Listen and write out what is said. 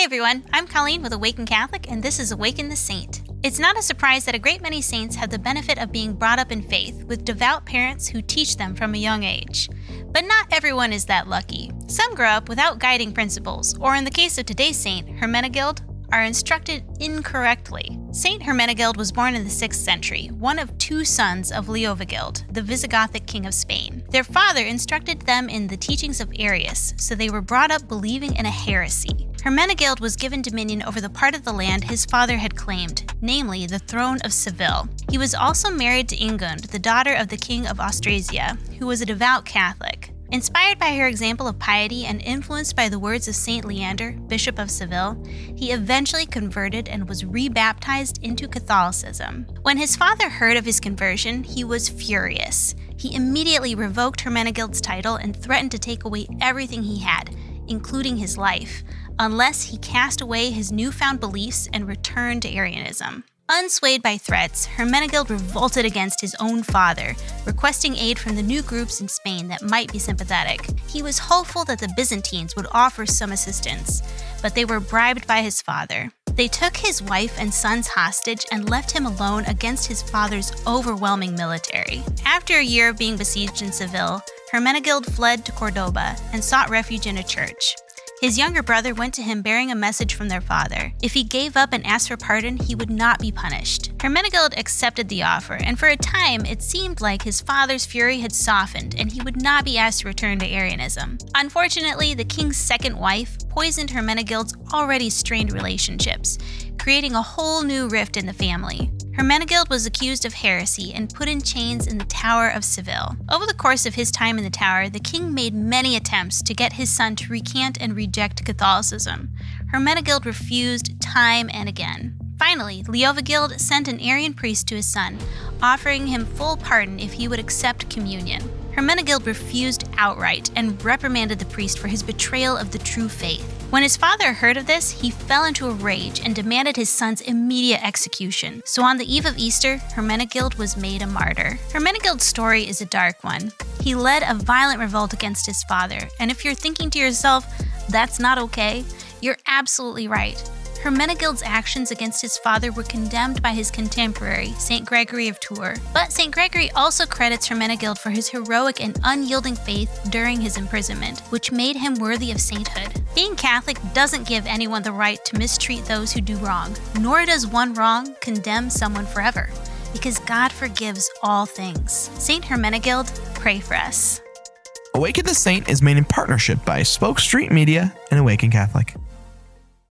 Hey everyone, I'm Colleen with Awaken Catholic, and this is Awaken the Saint. It's not a surprise that a great many saints have the benefit of being brought up in faith with devout parents who teach them from a young age. But not everyone is that lucky. Some grow up without guiding principles, or in the case of today's saint, Hermenegild, are instructed incorrectly. Saint Hermenegild was born in the 6th century, one of two sons of Leovigild, the Visigothic king of Spain. Their father instructed them in the teachings of Arius, so they were brought up believing in a heresy. Hermenegild was given dominion over the part of the land his father had claimed, namely the throne of Seville. He was also married to Ingund, the daughter of the king of Austrasia, who was a devout Catholic. Inspired by her example of piety and influenced by the words of Saint Leander, Bishop of Seville, he eventually converted and was rebaptized into Catholicism. When his father heard of his conversion, he was furious. He immediately revoked Hermenegild's title and threatened to take away everything he had, including his life, unless he cast away his newfound beliefs and returned to Arianism. Unswayed by threats, Hermenegild revolted against his own father, requesting aid from the new groups in Spain that might be sympathetic. He was hopeful that the Byzantines would offer some assistance, but they were bribed by his father. They took his wife and sons hostage and left him alone against his father's overwhelming military. After a year of being besieged in Seville, Hermenegild fled to Cordoba and sought refuge in a church. His younger brother went to him bearing a message from their father. If he gave up and asked for pardon, he would not be punished. Hermenegild accepted the offer, and for a time it seemed like his father's fury had softened and he would not be asked to return to Arianism. Unfortunately, the king's second wife poisoned Hermenegild's already strained relationships, creating a whole new rift in the family. Hermenegild was accused of heresy and put in chains in the Tower of Seville. Over the course of his time in the tower, the king made many attempts to get his son to recant and reject Catholicism. Hermenegild refused time and again. Finally, Leovigild sent an Arian priest to his son, offering him full pardon if he would accept communion. Hermenegild refused outright and reprimanded the priest for his betrayal of the true faith. When his father heard of this, he fell into a rage and demanded his son's immediate execution. So on the eve of Easter, Hermenegild was made a martyr. Hermenegild's story is a dark one. He led a violent revolt against his father, and if you're thinking to yourself, that's not okay, you're absolutely right. Hermenegild's actions against his father were condemned by his contemporary, St. Gregory of Tours. But St. Gregory also credits Hermenegild for his heroic and unyielding faith during his imprisonment, which made him worthy of sainthood. Being Catholic doesn't give anyone the right to mistreat those who do wrong, nor does one wrong condemn someone forever, because God forgives all things. St. Hermenegild, pray for us. Awaken the Saint is made in partnership by Spoke Street Media and Awaken Catholic.